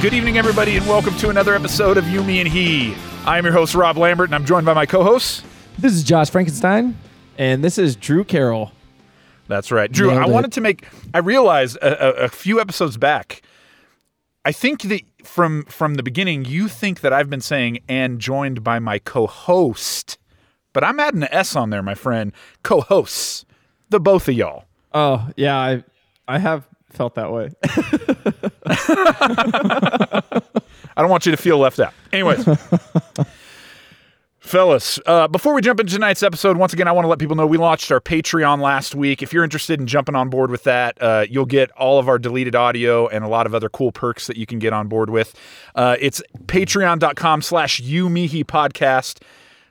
Good evening, everybody, and welcome to another episode of You, Me, and He. I am your host, Rob Lambert, and I'm joined by my co hosts. This is Josh Frankenstein. And this is Drew Carroll. That's right. Drew, Nailed I it. wanted to make, I realized a, a, a few episodes back, I think that from from the beginning, you think that I've been saying and joined by my co host, but I'm adding an S on there, my friend. Co hosts, the both of y'all. Oh, yeah, I I have felt that way. I don't want you to feel left out. Anyways, fellas, uh, before we jump into tonight's episode, once again, I want to let people know we launched our Patreon last week. If you're interested in jumping on board with that, uh, you'll get all of our deleted audio and a lot of other cool perks that you can get on board with. Uh, it's patreon.com slash you Mihi podcast.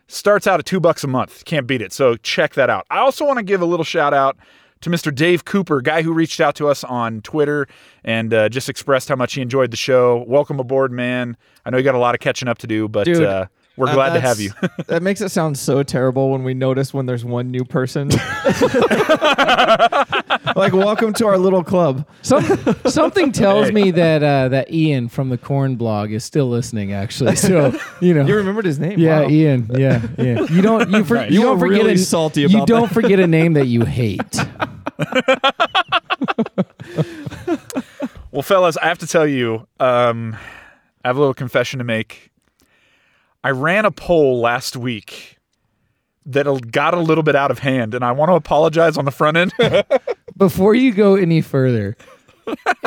Starts out at two bucks a month. Can't beat it. So check that out. I also want to give a little shout out to Mr. Dave Cooper, guy who reached out to us on Twitter and uh, just expressed how much he enjoyed the show. Welcome aboard, man. I know you got a lot of catching up to do, but Dude, uh, we're Uh, glad to have you. that makes it sound so terrible when we notice when there's one new person. like, welcome to our little club. Some, something tells Hey. me that uh, that Ian from the Corn blog is still listening. Actually, so you know. You remembered his name? yeah, Wow. Ian. Yeah, yeah. You don't you, for, Nice. you You don't forget really a, salty You about don't forget a name that you hate. Well, fellas, I have to tell you, um, I have a little confession to make. I ran a poll last week that got a little bit out of hand, and I want to apologize on the front end. Before you go any further,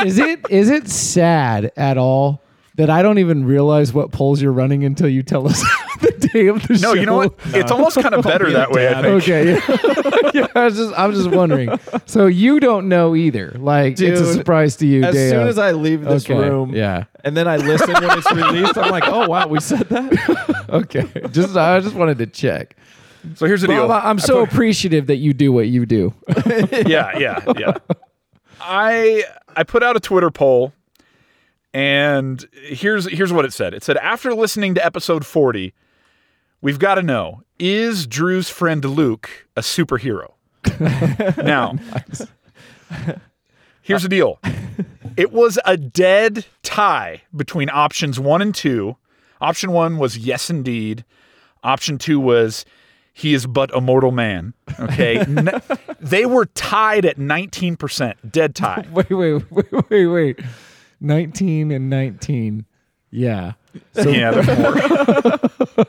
is it is it sad at all that I don't even realize what polls you're running until you tell us the day of the show? no, you know what? It's almost kind of better that way. I think. Okay, yeah. yeah, I was just I was just wondering. So you don't know either. Like it's a surprise to you. As day soon of. as I leave this Okay, room, yeah. and then I listen when it's released, I'm like, oh wow, we said that. Okay, just I just wanted to check. So here's the deal. I'm so appreciative that you do what you do. yeah, yeah, yeah. I I put out a Twitter poll, and here's here's what it said. It said after listening to episode 40, we've got to know is Drew's friend Luke a superhero? now, here's the deal. It was a dead tie between options one and two. Option one was yes, indeed. Option two was he is but a mortal man. Okay. They were tied at 19%, dead tie. Wait, wait, wait, wait, wait. Nineteen and nineteen. Yeah. So yeah, there's more.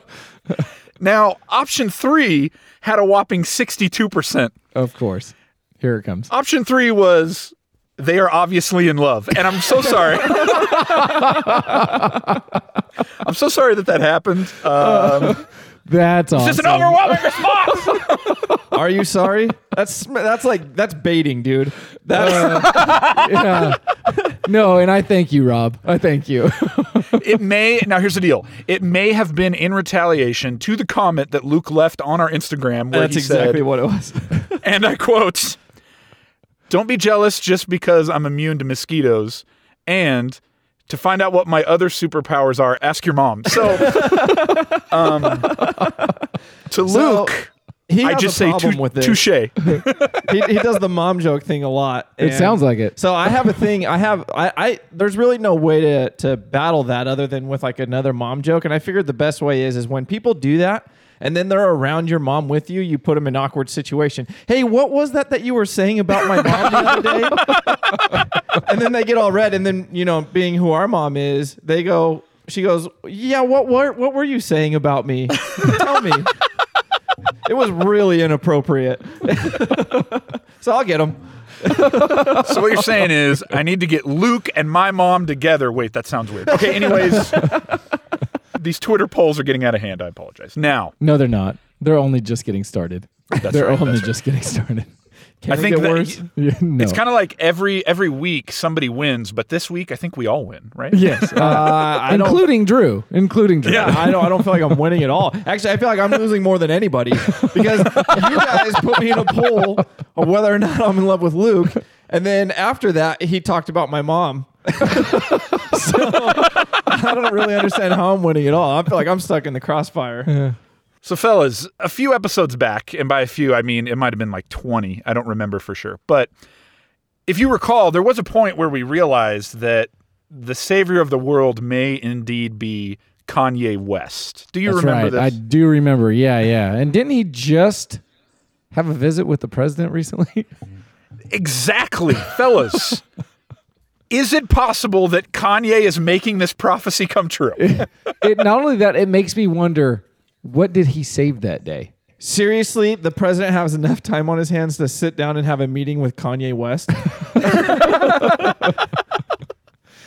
now, option three had a whopping 62%. of course, here it comes. Option three was they are obviously in love. And I'm so sorry. I'm so sorry that that happened. Um, That's awesome. Just an overwhelming response. Are you sorry? That's that's like that's baiting, dude. That's uh, Yeah. No, and I thank you, Rob. I thank you. it may now here's the deal. It may have been in retaliation to the comment that Luke left on our Instagram where that's he exactly said, what it was. and I quote, "Don't be jealous just because I'm immune to mosquitoes and to find out what my other superpowers are, ask your mom." So um to So, Luke, He I just say problem tou- with this. touche. he, he does the mom joke thing a lot. It sounds like it. So I have a thing. I have I, I there's really no way to to battle that other than with like another mom joke. And I figured the best way is is when people do that and then they're around your mom with you, you put them in an awkward situation. Hey, what was that that you were saying about my mom the other day? and then they get all red. And then you know, being who our mom is, they go. She goes, yeah. What what what were you saying about me? Tell me. It was really inappropriate. so I'll get them. So what you're saying is I need to get Luke and my mom together. Wait, that sounds weird. Okay, anyways, these Twitter polls are getting out of hand. I apologize. Now, No, they're not. They're only just getting started. they're right, only that's just getting started. Can I think get that worse? Yeah, no. it's kind of like every every week somebody wins, but this week I think we all win, right? yes, Uh, including Drew, including Drew. Yeah, I don't. I don't feel like I'm winning at all. Actually, I feel like I'm losing more than anybody because you guys put me in a poll of whether or not I'm in love with Luke, and then after that, he talked about my mom. so I don't really understand how I'm winning at all. I feel like I'm stuck in the crossfire. So, fellas, a few episodes back, and by a few, I mean it might have been like 20. I don't remember for sure. But if you recall, there was a point where we realized that the savior of the world may indeed be Kanye West. Do you That's remember right. I do remember. Yeah, yeah. And didn't he just have a visit with the president recently? exactly, fellas. Is it possible that Kanye is making this prophecy come true? it not only that, it makes me wonder what did he save that day? Seriously, the president has enough time on his hands to sit down and have a meeting with Kanye West.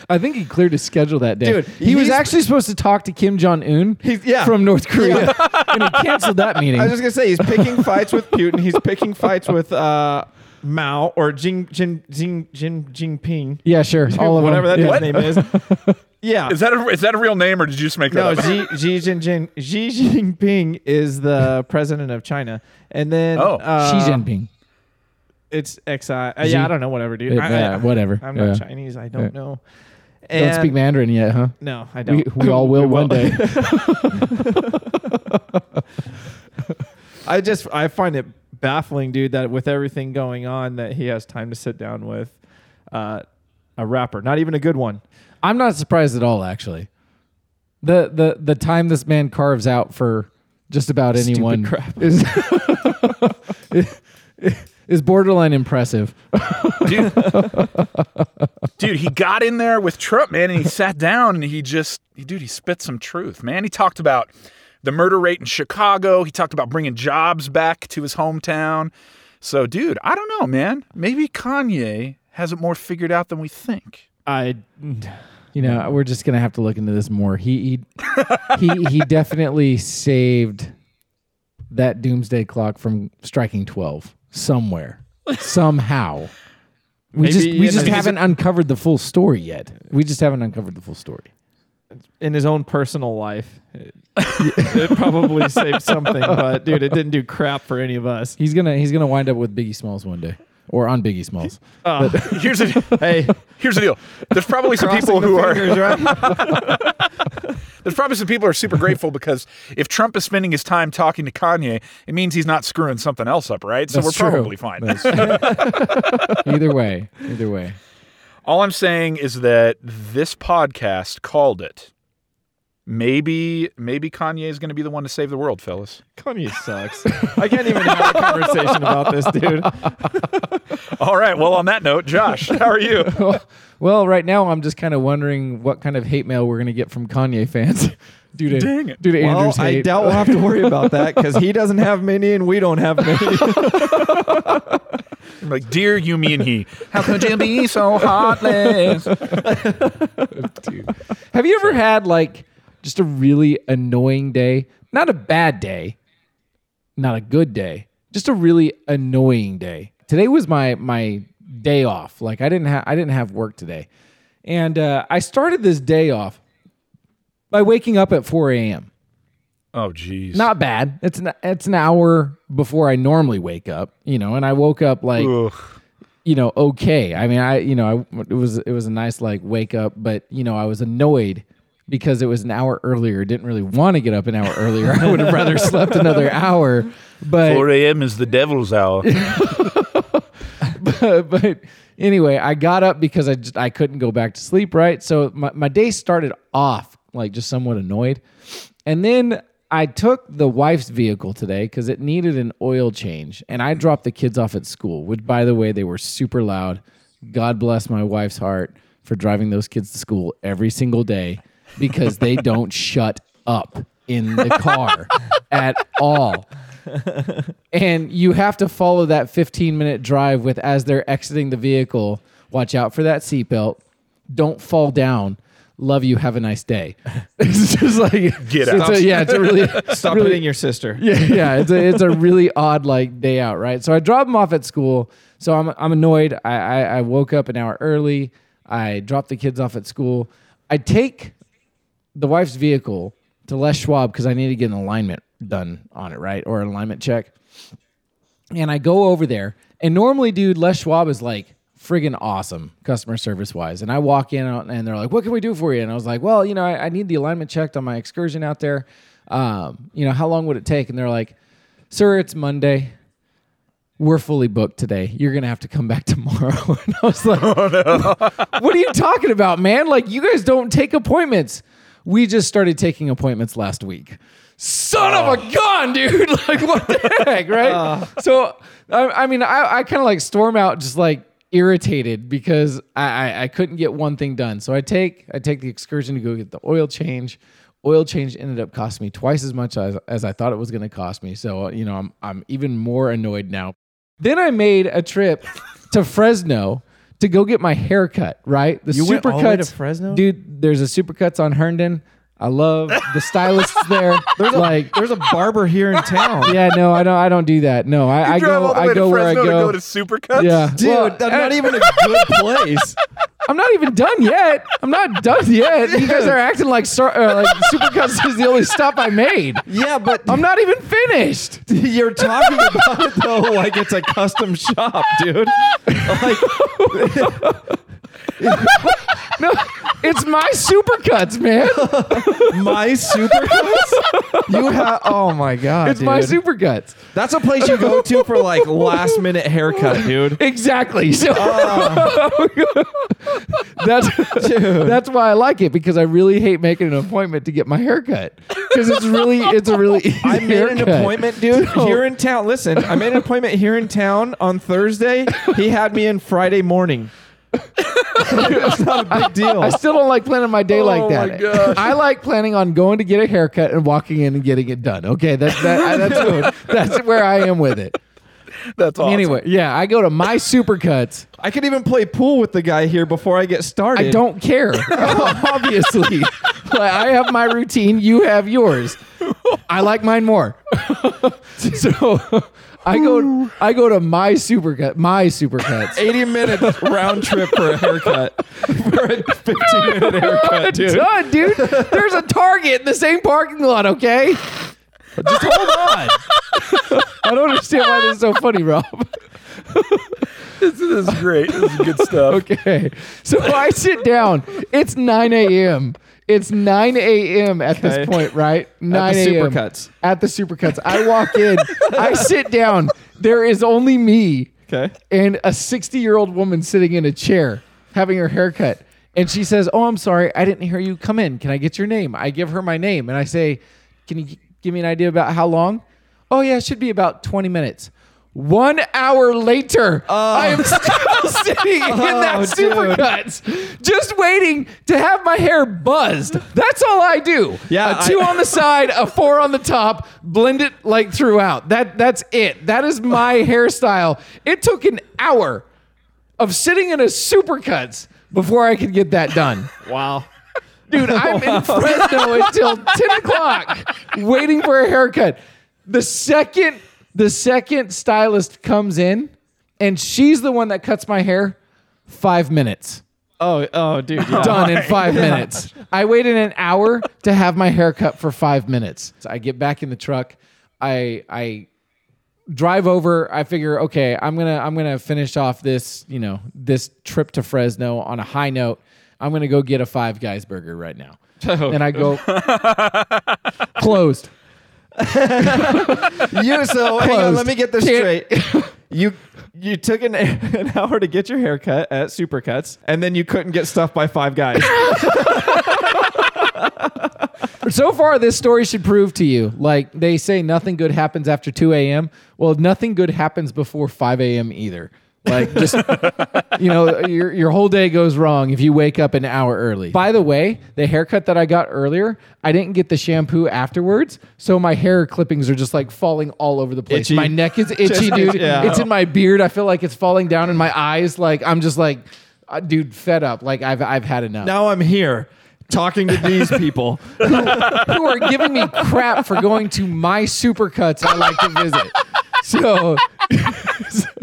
I think he cleared his schedule that day. Dude, he was actually supposed to talk to Kim Jong Un yeah. from North Korea, and he canceled that meeting. I was just gonna say he's picking fights with Putin. He's picking fights with uh, Mao or Jing Jin Jing Jin Jinping. yeah, sure. All of whatever them. that Yeah. dude's name is. Yeah. Is that a, is that a real name or did you just make no, that up? Xi, Xi, Jinping, Xi Jinping is the president of China, and then Oh. uh, Xi Jinping. It's XI. Uh, yeah, I don't know. Whatever, dude. It- I, yeah, I- whatever. I'm not Yeah. Chinese. I don't Yeah. know. Don't speak Mandarin yet, huh? No, I don't. we all will one day. I just I find it baffling, dude, that with everything going on, that he has time to sit down with uh, a rapper, not even a good one. I'm not surprised at all, actually. The the the time this man carves out for just about Stupid anyone crap. is is borderline impressive. dude, dude, he got in there with Trump, man, and he sat down and he just, dude, he spit some truth, man. He talked about the murder rate in Chicago. He talked about bringing jobs back to his hometown. So, dude, I don't know, man. Maybe Kanye has it more figured out than we think. I You know, we're just gonna have to look into this more. He he he, he definitely saved that doomsday clock from striking twelve somewhere, somehow. We Maybe just we just a- haven't uncovered the full story yet. We just haven't uncovered the full story. in his own personal life, it, it probably saved something, but dude, it didn't do crap for any of us. He's gonna he's gonna wind up with Biggie Smalls one day, or on Biggie Smalls. Uh, Here's the, hey, here's the deal. There's probably some people who are? There's probably some people who are super grateful because if Trump is spending his time talking to Kanye, it means he's not screwing something else up, right? So That's we're true. probably fine. That's true. either way, either way. All I'm saying is that this podcast called it. Maybe maybe Kanye is going to be the one to save the world, fellas. Kanye sucks. I can't even have a conversation about this, dude. All right. Well, on that note, Josh, how are you? Well, right now I'm just kind of wondering what kind of hate mail we're gonna get from Kanye fans due to Dang it. due to Well, Andrew's I doubt we'll have to worry about that because he doesn't have many and we don't have many. I'm like, dear you, me, and he. How could you be so heartless? Have you ever had like just a really annoying day? Not a bad day, not a good day, just a really annoying day. Today was my my day off. Like I didn't have I didn't have work today, and uh, I started this day off by waking up at 4 a.m. Oh, geez. Not bad. It's an it's an hour before I normally wake up, you know, and I woke up like Ugh. you know, okay. I mean, I, you know, I, it was it was a nice like wake up, but you know, I was annoyed because it was an hour earlier. Didn't really want to get up an hour earlier. I would have rather slept another hour. But 4 a.m. is the devil's hour. but anyway, I got up because I just I couldn't go back to sleep. Right, so my my day started off like just somewhat annoyed, and then I took the wife's vehicle today because it needed an oil change, and I dropped the kids off at school. Which, by the way, they were super loud. God bless my wife's heart for driving those kids to school every single day because they don't shut up in the car at all and you have to follow that 15 minute drive with as they're exiting the vehicle. Watch out for that seatbelt. Don't fall down. Love you. Have a nice day. it's just like Get it's out. a- yeah, it's a really Stop really- hitting your sister. yeah, yeah. It's a it's a really odd like day out, right? So I drop them off at school. So I'm I'm annoyed. I, I I woke up an hour early. I dropped the kids off at school. I take the wife's vehicle to Les Schwab because I need to get an alignment done on it, right, or an alignment check. And I go over there, and normally, dude, Les Schwab is like friggin' awesome customer service wise. And I walk in and they're like, "What can we do for you?" And I was like, "Well, you know, I, I need the alignment checked on my excursion out there. Um, you know, how long would it take?" And they're like, "Sir, it's Monday. we're fully booked today. You're gonna have to come back tomorrow. And I was like, Oh, what are you talking about, man? Like you guys don't take appointments. We just started taking appointments last week. Son of a gun, dude! Like what the heck, right? so I, I mean, I, I kind of like storm out, just like irritated because I, I I couldn't get one thing done. So I take I take the excursion to go get the oil change. Oil change ended up costing me twice as much as, as I thought it was going to cost me. So uh, you know, I'm I'm even more annoyed now. Then I made a trip to Fresno to go get my hair cut. Right, the You went all the way to Fresno? dude. There's a supercuts on Herndon. I love the stylists there. There's like, There's a barber here in town. yeah, no, I don't. I don't do that. No, I, I go. I go where I go. to go to Supercuts. yeah, Dude, Well, that's not even a good place. I'm not even done yet. I'm not done yet. You guys are acting like uh, like Supercuts is the only stop I made. Yeah, but I'm not even finished. you're talking about it though like it's a custom shop, dude. Like No, it's my Supercuts, man. my supercuts. You have oh my god, It's my dude. Supercuts. That's a place you go to for like last minute haircut, dude. Exactly. So uh. that's that's why I like it because I really hate making an appointment to get my hair cut because it's really it's a really easy I made an appointment, dude, So- here in town. Listen, I made an appointment here in town on Thursday. He had me in Friday morning. it's not a big deal. I still don't like planning my day Oh like that. my gosh. I like planning on going to get a haircut and walking in and getting it done. Okay, that's that, that's good. That's where I am with it. That's awesome. Anyway, yeah, I go to my supercuts. I could even play pool with the guy here before I get started. I don't care. Obviously, Like, I have my routine. You have yours. I like mine more. so I go. I go to my supercut. My supercuts. 80 minute round trip for a haircut. for a 15 minute haircut, dude. Done, dude. There's a Target in the same parking lot. Okay. Just hold on. I don't understand why this is so funny, Rob. This, this is great. This is good stuff. Okay. So I sit down. It's 9 a.m. It's 9 a.m. at Okay. this point, right? 9 at the a.m. Supercuts. At the Supercuts. I walk in. I sit down. There is only me Okay. and a 60 year old woman sitting in a chair having her hair cut. And she says, Oh, I'm sorry. I didn't hear you come in. Can I get your name? I give her my name and I say, Can you g- give me an idea about how long? Oh, yeah, it should be about 20 minutes. One hour later, oh. I am still sitting in oh, that Oh, supercuts, just waiting to have my hair buzzed. That's all I do. Yeah, a two I- on the side, a four on the top, blend it like throughout. That that's it. That is my hairstyle. It took an hour of sitting in a supercuts before I could get that done. Wow. Dude, I'm in Fresno until 10 o'clock waiting for a haircut. The second the second stylist comes in and she's the one that cuts my hair, five minutes. Oh, oh, dude. Yeah. Done in five minutes. I waited an hour to have my hair cut for five minutes. So I get back in the truck. I I drive over. I figure, okay, I'm gonna I'm gonna finish off this, you know, this trip to Fresno on a high note. I'm gonna go get a Five Guys burger right now. Oh, and I go closed. You so hang on, let me get this Can't- straight. You you took an, an hour to get your haircut at Supercuts, and then you couldn't get stuff by five guys. So far, this story should prove to you, like they say, nothing good happens after 2 a.m. Well, nothing good happens before 5 a.m. either. Like just you know, your your whole day goes wrong if you wake up an hour early. By the way, the haircut that I got earlier, I didn't get the shampoo afterwards, so my hair clippings are just like falling all over the place. Itchy. My neck is itchy, dude. yeah. It's in my beard. I feel like it's falling down in my eyes. Like I'm just like, uh, dude, fed up. Like I've I've had enough. now I'm here talking to these people. who are giving me crap for going to my supercuts I like to visit. So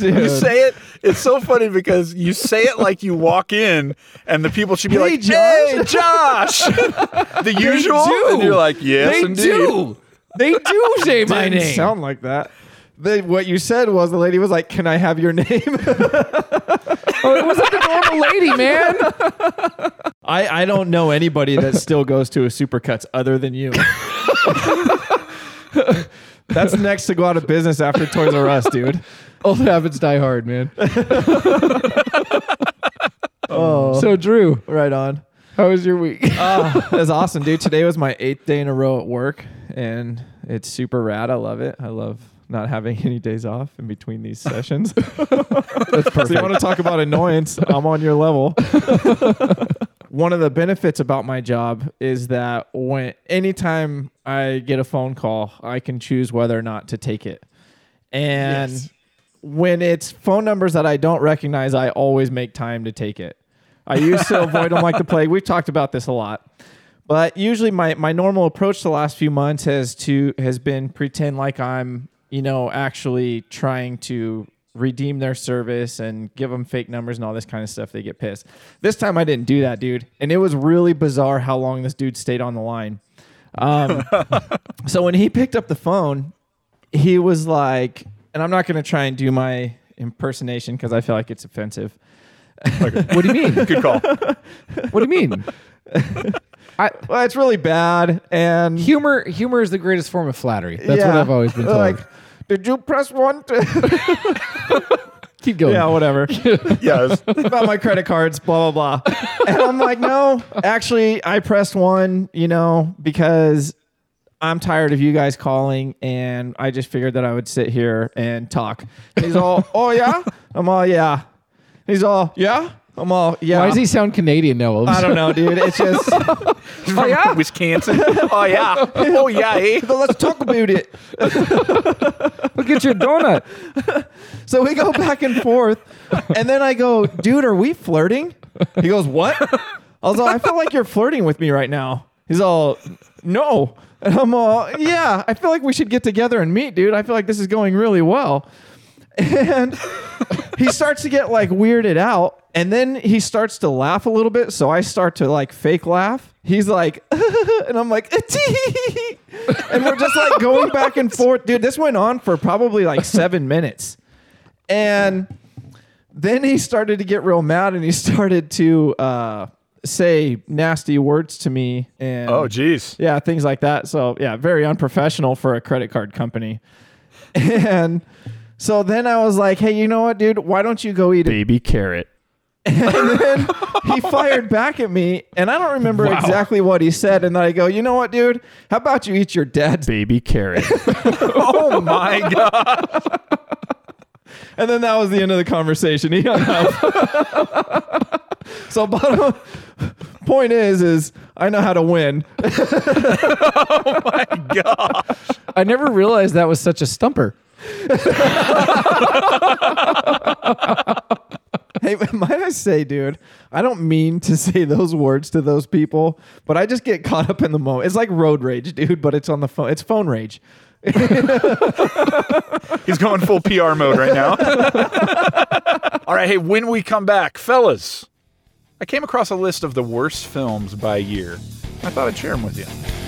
You say it. It's so funny because you say it like you walk in, and the people should be like, "Hey, Josh," the usual, do. and you're like, "Yes, they indeed." do. They do say my Didn't name. sound like that. They, what you said was the lady was like, "Can I have your name?" oh, it was like a normal lady, man. I I don't know anybody that still goes to a Supercuts other than you. That's next to go out of business after Toys R Us, dude. Old habits die hard, man. Oh, So Drew, right on. how was your week? Ah, oh, that's awesome, dude. Today was my eighth day in a row at work, and it's super rad. I love it. I love not having any days off in between these sessions. That's So you want to talk about annoyance? I'm on your level. One of the benefits about my job is that when anytime I get a phone call, I can choose whether or not to take it. And Yes. when it's phone numbers that I don't recognize, I always make time to take it. I used to avoid them like the plague. We've talked about this a lot. But usually my, my normal approach the last few months has to has been pretend like I'm, you know, actually trying to redeem their service and give them fake numbers and all this kind of stuff. They get pissed. This time I didn't do that, dude. And it was really bizarre how long this dude stayed on the line. Um, so when he picked up the phone, he was like, and I'm not going to try and do my impersonation because I feel like it's offensive. what do you mean? Good call. What do you mean? I, Well, it's really bad. And humor humor is the greatest form of flattery. That's what I've always been told. Like, did you press one? To Keep going. yeah, whatever. yes. About my credit cards, blah blah blah. And I'm like, no, actually, I pressed one. You know, because I'm tired of you guys calling, and I just figured that I would sit here and talk. And he's all, oh yeah. I'm all yeah. He's all yeah. I'm all yeah. Why does he sound Canadian now? I don't know, dude. It's just Oh yeah. Wisconsin. Oh yeah. Oh yeah. Eh? let's talk about it. Look at your donut. So we go back and forth, and then I go, dude, are we flirting? He goes, what? I was all, I feel like you're flirting with me right now. He's all, no. And I'm all, yeah, I feel like we should get together and meet, dude. I feel like this is going really well. And he starts to get like weirded out. And then he starts to laugh a little bit. So I start to like fake laugh. He's like, and I'm like, and we're just like going back and forth. Dude, this went on for probably like seven minutes. And then he started to get real mad and he started to uh, say nasty words to me. And Oh geez. yeah, things like that. So yeah, very unprofessional for a credit card company. And so then I was like, hey, you know what, dude? Why don't you go eat a baby carrot? And then he fired back at me, and I don't remember exactly what he said. And then I go, you know what, dude? How about you eat your dad's baby carrot? Oh my god. and then that was the end of the conversation. He hung up. so bottom point is, is I know how to win. Oh my God. I never realized that was such a stumper. Hey, might I say, dude, I don't mean to say those words to those people, but I just get caught up in the moment. It's like road rage, dude, but it's on the phone. It's phone rage. He's going full PR mode right now. All right, hey, when we come back, fellas, I came across a list of the worst films by year. I thought I'd share them with you.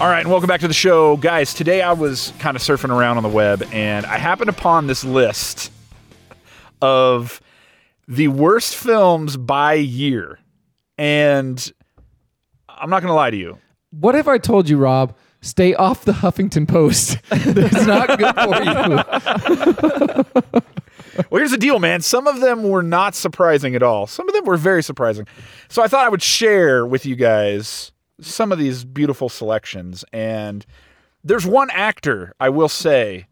All right, and welcome back to the show. Guys, today I was kind of surfing around on the web and I happened upon this list of the worst films by year. And I'm not going to lie to you. What have I told you, Rob? Stay off the Huffington Post. it's not good for you. Well, here's the deal, man. Some of them were not surprising at all. Some of them were very surprising. So I thought I would share with you guys some of these beautiful selections. And there's one actor, I will say,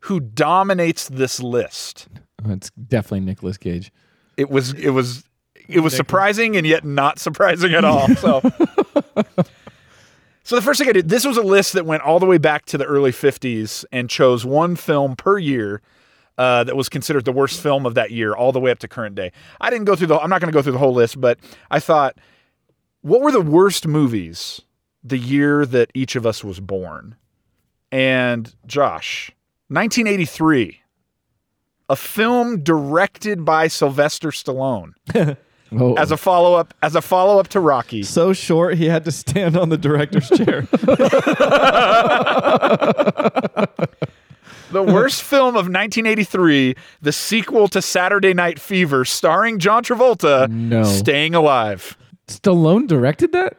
who dominates this list. It's definitely Nicolas Cage. It was it was it was surprising and yet not surprising at all. So So the first thing I did, this was a list that went all the way back to the early 50s and chose one film per year uh, that was considered the worst film of that year, all the way up to current day. I didn't go through the. I'm not going to go through the whole list, but I thought, what were the worst movies the year that each of us was born? And Josh, 1983, a film directed by Sylvester Stallone Oh, as a follow up as a follow up to Rocky. So short, he had to stand on the director's chair. The worst film of 1983, the sequel to Saturday Night Fever, starring John Travolta, No. Staying Alive. Stallone directed that?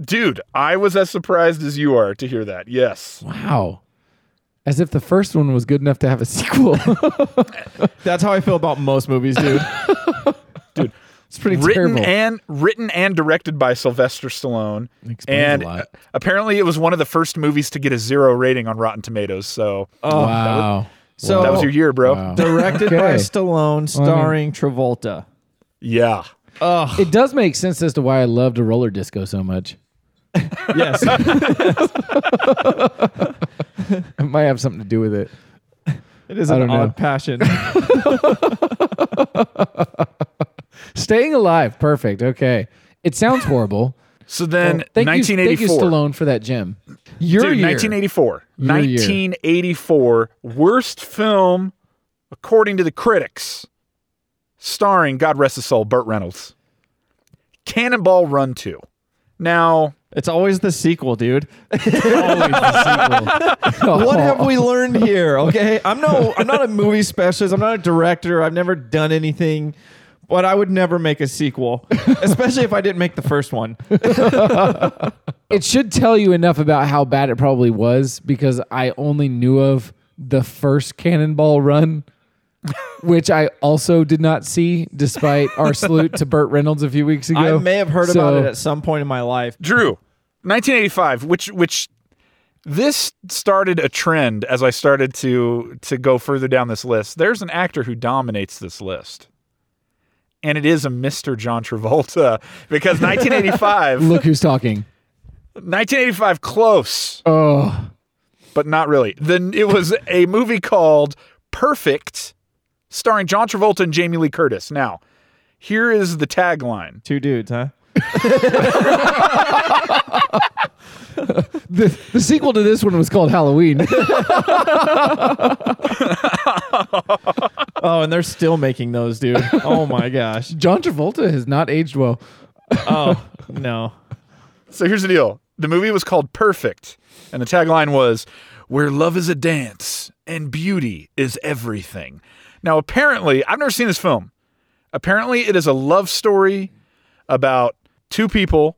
Dude, I was as surprised as you are to hear that. Yes. Wow. As if the first one was good enough to have a sequel. That's how I feel about most movies, dude. Dude, it's pretty written terrible. and written and directed by Sylvester Stallone. Explains and a lot. apparently it was one of the first movies to get a zero rating on Rotten Tomatoes. So Oh, wow. So that was your year, bro. Wow. directed by Stallone, starring Travolta. Yeah. Ugh. It does make sense as to why I loved a roller disco so much. yes. It might have something to do with it. It is I an don't know. odd passion. Staying alive, perfect. Okay. It sounds horrible. So then Well, thank you, thank you, 1984. Stallone, for that gem. Your Dude, year. 1984. Your year. 1984 worst film according to the critics. Starring God rest his soul Burt Reynolds. Cannonball Run 2. Now, It's always the sequel, dude. Always the sequel. What have we learned here? Okay, I'm no, I'm not a movie specialist. I'm not a director. I've never done anything, but I would never make a sequel, especially if I didn't make the first one. It should tell you enough about how bad it probably was because I only knew of the first Cannonball Run, which I also did not see, despite our salute to Burt Reynolds a few weeks ago. I may have heard So- about it at some point in my life. Drew, 1985, which which this started a trend as I started to to go further down this list. There's an actor who dominates this list. And it is a Mr. John Travolta because 1985 Look who's talking. 1985 close, Oh, but not really. Then it was a movie called Perfect starring John Travolta and Jamie Lee Curtis. Now, here is the tagline. Two dudes, huh? the, the sequel to this one was called Halloween. Oh, and they're still making those, dude. Oh my gosh. John Travolta has not aged well. Oh no. So here's the deal. The movie was called Perfect, and the tagline was Where love is a dance and beauty is everything. Now, apparently, I've never seen this film. Apparently, it is a love story about two people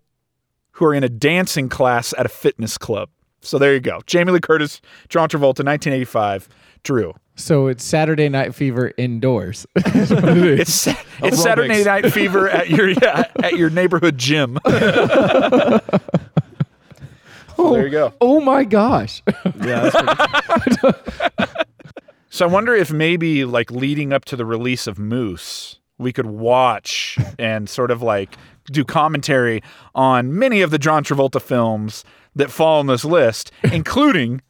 who are in a dancing class at a fitness club. So there you go. Jamie Lee Curtis, John Travolta, 1985. Drew. So it's Saturday Night Fever indoors. It's it's Aerobics. Saturday Night Fever at your yeah, at your neighborhood gym. So there you go. Oh, oh my gosh. Yeah. That's pretty, So I wonder if maybe like leading up to the release of Moose, we could watch and sort of like do commentary on many of the John Travolta films that fall on this list, including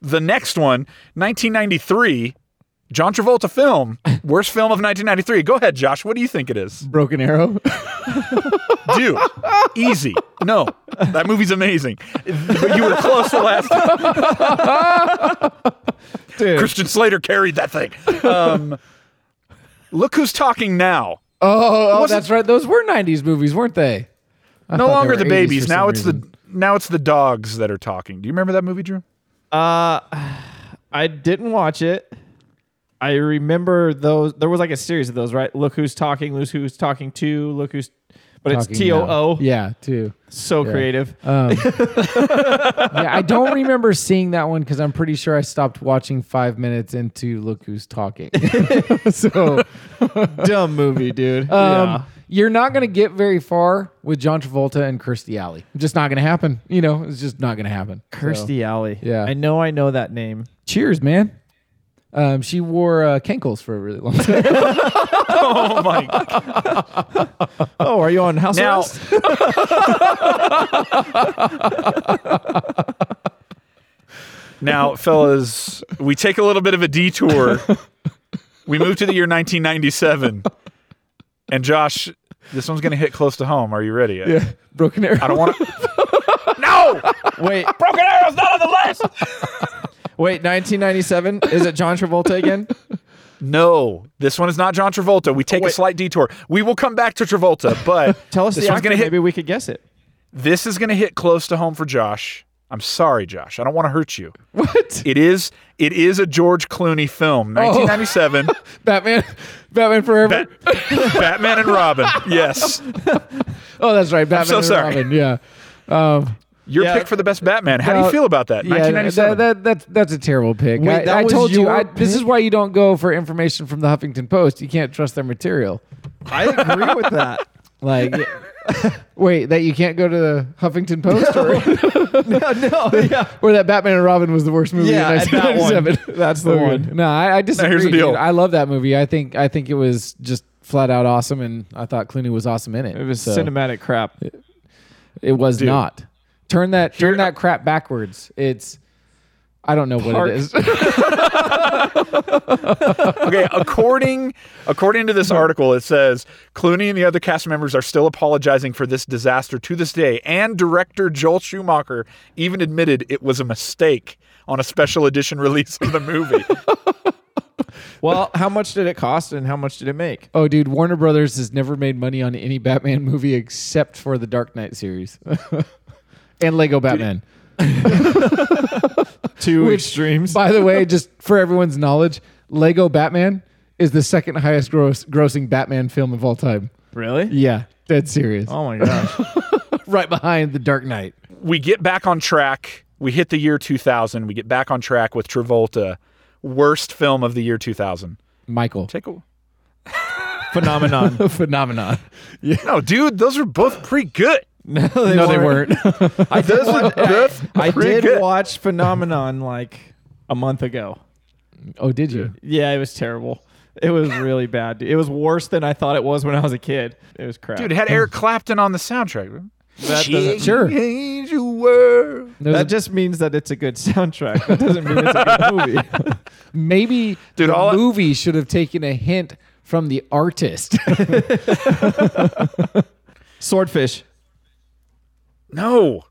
the next one, 1993, John Travolta film, worst film of 1993. Go ahead, Josh. What do you think it is? Broken Arrow. Dude, easy. No, that movie's amazing. But you were close the last time. dude. Christian Slater carried that thing. Um, look who's talking now. Oh, oh that's right. Those were 90s movies, weren't they? I no thought they longer the babies. Now it's reason. the now it's the dogs that are talking. Do you remember that movie, Drew? Uh, I didn't watch it. I remember those. There was like a series of those, right? Look who's talking. Look who's talking too. Look who's. But it's T O O. Yeah, too. So creative. Um, yeah, I don't remember seeing that one because I'm pretty sure I stopped watching five minutes into Look Who's Talking. so Dumb movie, dude. um, yeah. you're not going to get very far with John Travolta and Kirstie Alley. Just not going to happen. You know, it's just not going to happen. So, Kirstie Alley. yeah. I know. I know that name. cheers, man. Um, she wore uh, Kenkles for a really long time. Oh my! God. Oh, are you on house Now- arrest? now, fellas, we take a little bit of a detour. We move to the year 1997, and Josh, this one's going to hit close to home. Are you ready? yeah, Broken Arrow. I don't want to. no, Wait, Broken Arrow's not on the list. Wait. 1997. Is it John Travolta again? No, this one is not John Travolta. We take a slight detour. We will come back to Travolta, but Tell us this the one's actor. going to hit. Maybe we could guess it. This is going to hit close to home for Josh. I'm sorry, Josh. I don't want to hurt you. what? It is. It is a George Clooney film, 1997. Batman. Batman Forever. Bat- Batman and Robin. Yes. oh, that's right. Batman so and sorry. Robin. Yeah. Um, Your Yeah. pick for the best Batman. How do you feel about that? yeah, 1997. that, that, that's that's a terrible pick. Wait, I, that I was told you. your I, this is why you don't go for information from the Huffington Post. You can't trust their material. I agree with that. Like, wait, that you can't go to the Huffington Post, or, no, no, yeah. or that Batman and Robin was the worst movie Yeah, in and that one. 1997. That's the Okay. one. No, I, I disagree. here's the deal. dude. I love that movie. I think I think it was just flat out awesome, and I thought Clooney was awesome in it. It was So, cinematic crap. It was Dude. not. Turn that turn that crap backwards. It's I don't know what it is. okay, according according to this article, it says Clooney and the other cast members are still apologizing for this disaster to this day, and director Joel Schumacher even admitted it was a mistake on a special edition release of the movie. Well, how much did it cost and how much did it make? oh, dude, Warner Brothers has never made money on any Batman movie except for the Dark Knight series and Lego Batman. Two Which, extremes. By the way, just for everyone's knowledge, Lego Batman is the second highest gross grossing Batman film of all time. really? Yeah, dead serious. Oh my gosh. Right behind the Dark Knight. we get back on track. We hit the year 2000. We get back on track with Travolta, worst film of the year 2000. Michael. Take a Phenomenon. Phenomenon. no, dude. Those are both pretty good. no, they no, they weren't. I did, wa- That's I pretty did good. watch Phenomenon like a month ago. oh, did you? Yeah, it was terrible. It was really bad. It was worse than I thought it was when I was a kid. It was crap. Dude, it had Eric Clapton on the soundtrack. that doesn't, Sure. Change your world. That a- just means that it's a good soundtrack. That doesn't mean it's a good movie. maybe Dude, the all I- movie should have taken a hint from the artist. Swordfish. No.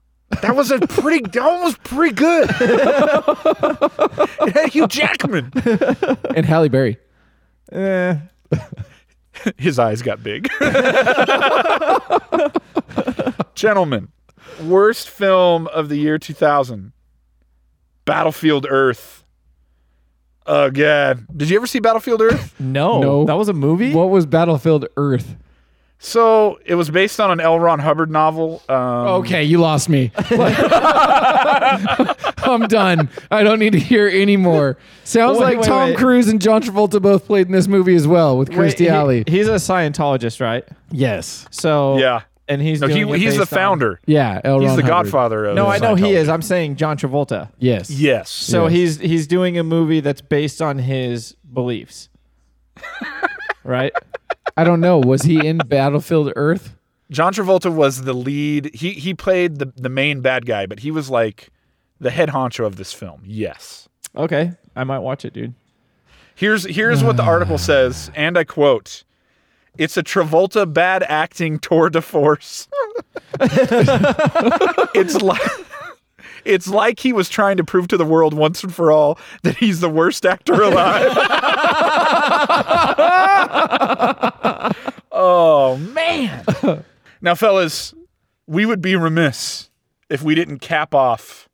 That was a pretty, that was pretty good. it had Hugh Jackman. and Halle Berry. Eh, His eyes got big. Gentlemen, worst film of the year 2000 Battlefield Earth. Oh, God. Did you ever see Battlefield Earth? no, No. that was a movie. What was Battlefield Earth? So it was based on an L. Ron Hubbard novel. Um, Okay, you lost me. I'm done. I don't need to hear anymore. Sounds Wait, like wait, Tom wait. Cruise and John Travolta both played in this movie as well with Wait, Kirstie he- Alley. he's a Scientologist, right? yes. So Yeah. and he's No, doing he, it he's the based on- founder. Yeah, L. He's Ron the Hubbard. godfather of No, I know he Scientology. is. I'm saying John Travolta. Yes. Yes. So Yes. he's he's doing a movie that's based on his beliefs. right? I don't know. Was he in Battlefield Earth? John Travolta was the lead. He he played the the main bad guy, but he was like the head honcho of this film. Yes. Okay. I might watch it, dude. Here's here's what the article says, and I quote: "It's a Travolta bad acting tour de force. it's like." It's like he was trying to prove to the world once and for all that he's the worst actor alive. oh man. Now fellas, we would be remiss if we didn't cap off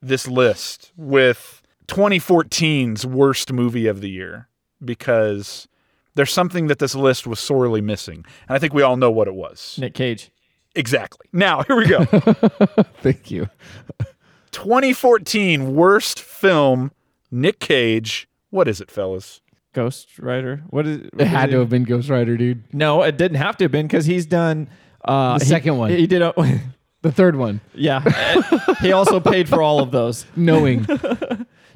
this list with 2014's worst movie of the year because there's something that this list was sorely missing. And I think we all know what it was. Nick Cage. Exactly. Now, here we go. Thank you. 2014 worst film, Nick Cage. What is it, fellas? Ghost Rider. What is It had to have been Ghost Rider, dude. No, it didn't have to have been because he's done uh The he- second one. He did a The third one, Yeah. he also paid for all of those. knowing.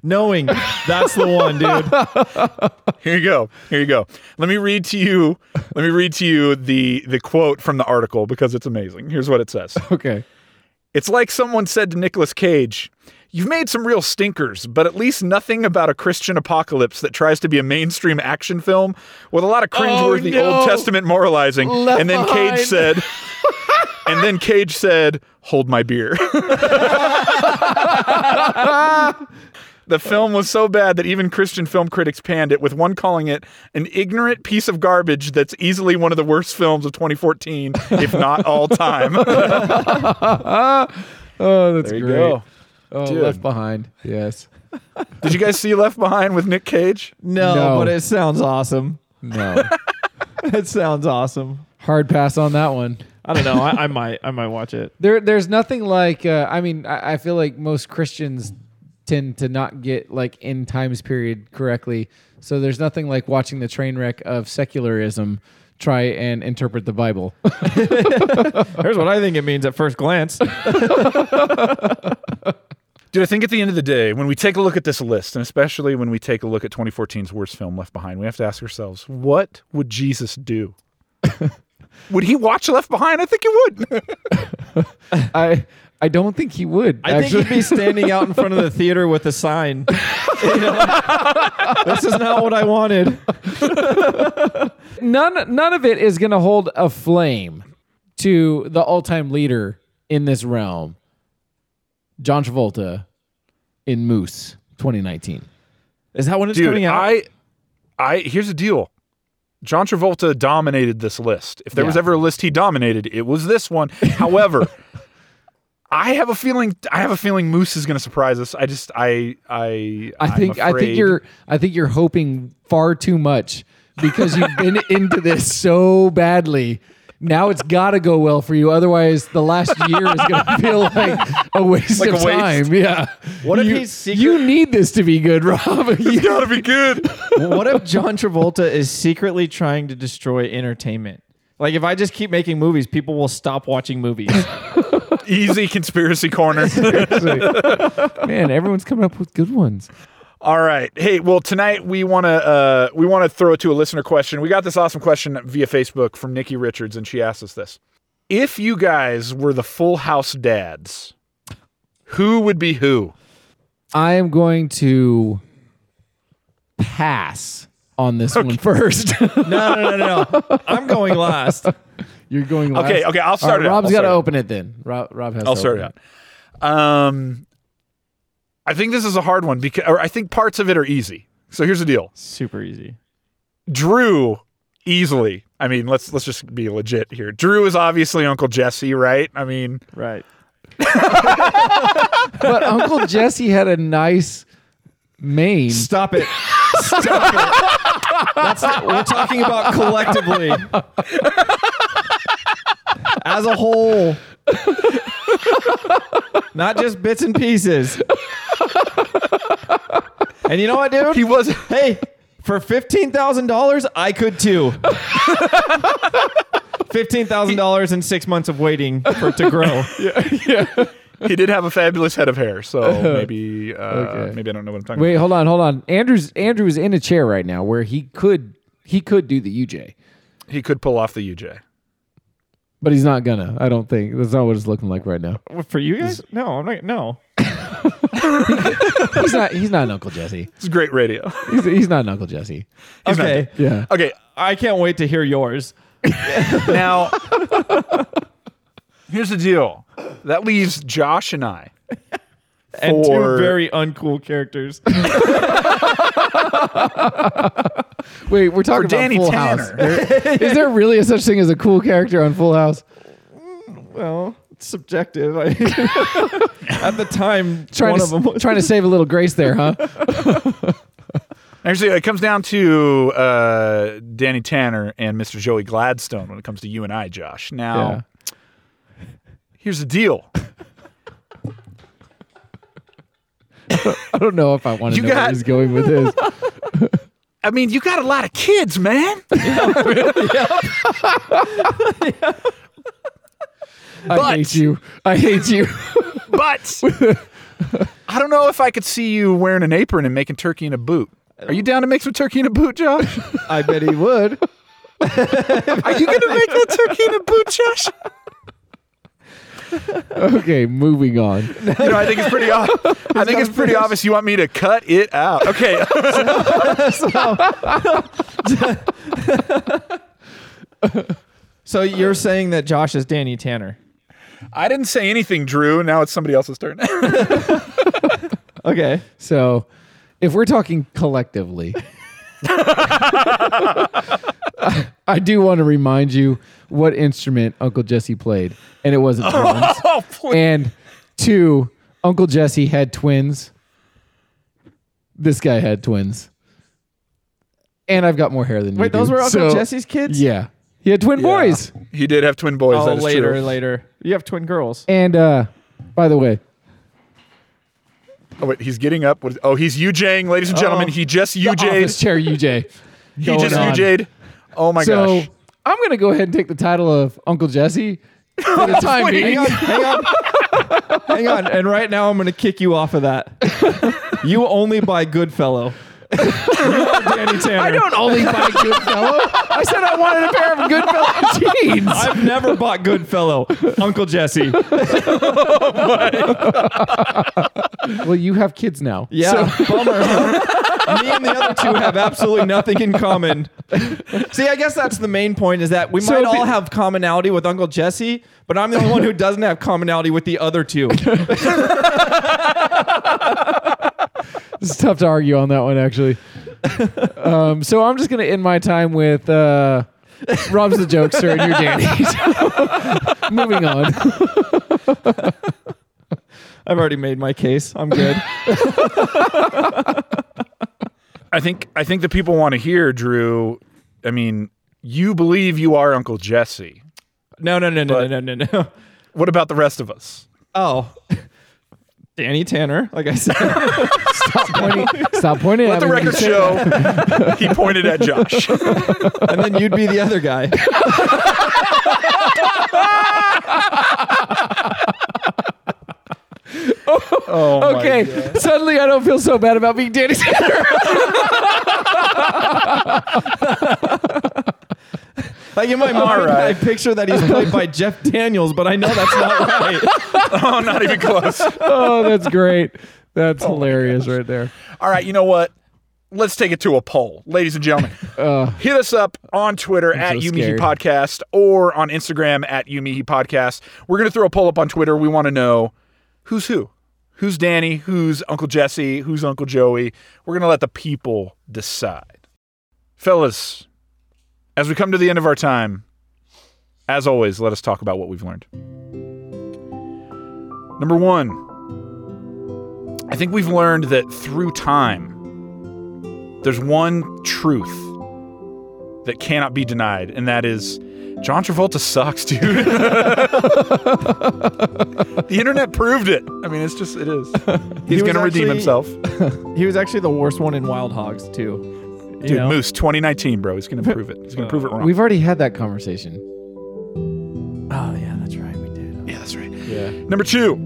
Knowing that's the one, dude. Here you go. Here you go. Let me read to you. Let me read to you the the quote from the article because it's amazing. Here's what it says. okay. It's like someone said to Nicolas Cage, You've made some real stinkers, but at least nothing about a Christian apocalypse that tries to be a mainstream action film with a lot of oh, cringeworthy no. Old Testament moralizing. Left and then Behind. Cage said, and then Cage said, Hold my beer. The film was so bad that even Christian film critics panned it, with one calling it an ignorant piece of garbage that's easily one of the worst films of 2014, if not all time. Oh, that's There you great. go. Oh, Dude. Left Behind. Yes. Did you guys see Left Behind with Nick Cage? No, No. but it sounds awesome. No. It sounds awesome. Hard pass on that one. I don't know. I, I might. I might watch it. There, there's nothing like. Uh, I mean, I, I feel like most Christians tend to not get like in times period correctly. So there's nothing like watching the train wreck of secularism try and interpret the Bible. Here's what I think it means at first glance. Dude, I think at the end of the day, when we take a look at this list, and especially when we take a look at 2014's worst film, Left Behind, we have to ask ourselves, what would Jesus do? would he watch Left Behind? I think he would. I, I don't think he would. I actually. think he'd be standing out in front of the theater with a sign. You know? this is not what I wanted. none none of it is going to hold a flame to the all-time leader in this realm, John Travolta in Moose 2019. Is that when it's Dude, coming out? I, I, here's the deal. John Travolta dominated this list. If there was ever a list he dominated, it was this one. However, I have a feeling. I have a feeling Moose is going to surprise us. I just, I, I, I think I think you're I think you're hoping far too much because you've been into this so badly. Now it's got to go well for you. Otherwise, the last year is going to feel like a waste Like of a waste. time. Yeah. What if you, he's secret- You need this to be good, Rob. You- gotta be good. what if John Travolta is secretly trying to destroy entertainment? Like if I just keep making movies, people will stop watching movies. Easy conspiracy corner. Man, everyone's coming up with good ones. All right. Hey, well, tonight we want to uh, we want to throw it to a listener question. We got this awesome question via Facebook from Nikki Richards, and she asked us this: If you guys were the Full House dads, who would be who? I am going to pass on this one first. no, no, no, no, no. I'm going last. You're going last. Okay, okay, I'll start right, it out. Rob's I'll got to start it out. open it then. Rob, Rob has it. I'll to start open it out. Um, I think this is a hard one because, or I think parts of it are easy. So here's the deal: Super easy. Drew easily. I mean, let's let's just be legit here. Drew is obviously Uncle Jesse, right? I mean, Right. But Uncle Jesse had a nice mane. Stop it. Stop it. That's not, we're talking about collectively. As a whole. Not just bits and pieces. And you know what, dude? he was. Hey, for fifteen thousand dollars, I could too. Fifteen thousand dollars and six months of waiting for it to grow. Yeah. yeah. He did have a fabulous head of hair, so maybe uh, Okay. maybe I don't know what I'm talking Wait, hold on, hold on. Andrew's Andrew's in a chair right now where he could he could do the UJ. He could pull off the UJ. But he's not gonna. I don't think that's not what it's looking like right now. For you guys? No, I'm not. No. He's not. He's not an Uncle Jesse. It's great radio. He's, he's not an Uncle Jesse. He's not okay. Yeah. Okay, I can't wait to hear yours. now here's the deal. That leaves Josh and I. And two very uncool characters. Wait, we're talking For about Danny Full Tanner. House. Is there really a such thing as a cool character on Full House? well, it's subjective. I, at the time, Trying one to of them was. trying to save a little grace there, huh? Actually, it comes down to uh, Danny Tanner and Mr. Joey Gladstone when it comes to you and I, Josh. Now, here's the deal. I don't know if I want to You know got- where he's going with this. I mean, you got a lot of kids, man. I But- hate you. I hate you. But I don't know if I could see you wearing an apron and making turkey in a boot. Are you down to make some turkey in a boot, Josh? I bet he would. Are you going to make that turkey in a boot, Josh? Okay, moving on. You know, I think it's pretty. ob- I think it's pretty obvious. You want me to cut it out? Okay. So you're saying that Josh is Danny Tanner? I didn't say anything, Drew. Now it's somebody else's turn. Okay. So, if we're talking collectively, I do want to remind you what instrument Uncle Jesse played, and it wasn't drums. oh, please. and two, Uncle Jesse had twins. This guy had twins. And I've got more hair than you. Wait, those do. were Uncle So, Jesse's kids? Yeah. He had twin boys. He did have twin boys. Oh, that is later, true. later. You have twin girls. And uh, by the way, Oh, wait, he's getting up. What is- Oh, he's UJing, ladies and gentlemen. Oh. He just the office chair UJ. He just on. UJ'd. Oh my so gosh. I'm gonna go ahead and take the title of Uncle Jesse for the time Wait, being. Hang on, hang on, hang on. And right now, I'm going to kick you off of that. You only buy Goodfellow. you Danny Tanner. I don't only buy Goodfellow. I said I wanted a pair of Goodfellow jeans. I've never bought Goodfellow. Uncle Jesse. Oh well, you have kids now. Yeah, So- bummer. huh? Me and the other two have absolutely nothing in common. See, I guess that's the main point is that we So might all have commonality with Uncle Jesse, but I'm the only one who doesn't have commonality with the other two. It's tough to argue on that one, actually. um, so I'm just gonna end my time with uh, Rob's the jokester and you're Danny. So, moving on. I've already made my case. I'm good. I think I think the people want to hear, Drew. I mean, you believe you are Uncle Jesse. No, no, no, no, no, no, no, no. What about the rest of us? Oh. Danny Tanner, like I said. Stop pointing. Stop pointing Let at the me when you record say show he pointed at Josh. and then you'd be the other guy. Oh my Okay, God. suddenly I don't feel so bad about being Danny Tanner. Like in my mind, right. I picture that he's played by Jeff Daniels, but I know that's not right. Oh, not even close. oh, that's great. That's hilarious right there. All right, you know what? Let's take it to a poll, ladies and gentlemen. Uh, Hit us up on Twitter at so YouMeHe scared. Podcast or on Instagram at YouMeHe Podcast. We're gonna throw a poll up on Twitter. We want to know who's who, who's Danny, who's Uncle Jesse, who's Uncle Joey. We're gonna let the people decide, fellas. As we come to the end of our time, as always, let us talk about what we've learned. Number one, I think we've learned that through time, there's one truth that cannot be denied, and that is John Travolta sucks, dude. the internet proved it. I mean, it's just, it is. He's was going to redeem actually- himself. He was actually the worst one in Wild Hogs, too. You Dude, know? Moose 2019, bro. He's going to prove it. He's going to prove it wrong. we've already had that conversation. Oh, yeah, that's right. We did. yeah, that's right. Yeah. Number two,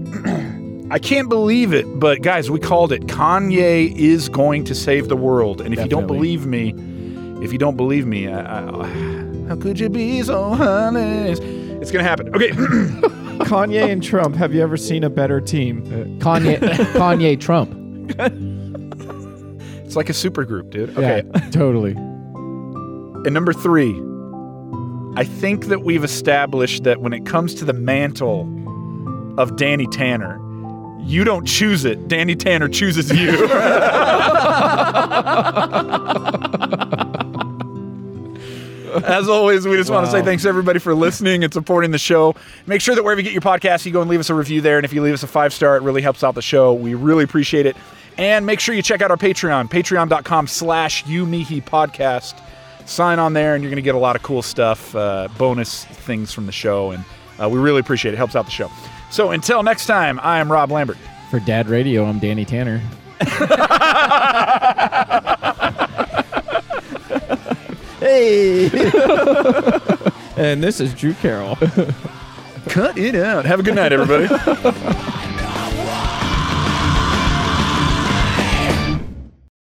I can't believe it, but guys, we called it. Kanye is going to save the world. And if you don't Definitely. believe me, if you don't believe me, I, I, how could you be so honest? It's going to happen. Okay. Kanye and Trump, have you ever seen a better team? Uh, Kanye, Kanye Trump. it's like a super group, dude. Okay. Yeah, totally. And number three, I think that we've established that when it comes to the mantle of Danny Tanner, you don't choose it. Danny Tanner chooses you. As always, we just want to say thanks everybody for listening and supporting the show. Make sure that wherever you get your podcast, you go and leave us a review there. And if you leave us a five star, it really helps out the show. We really appreciate it. And make sure you check out our Patreon, patreon.com slash YouMeHe podcast. Sign on there, and you're going to get a lot of cool stuff, uh, bonus things from the show. And uh, we really appreciate it. Helps out the show. So until next time, I am Rob Lambert. For Dad Radio, I'm Danny Tanner. Hey! and this is Drew Carroll. Cut it out. Have a good night, everybody.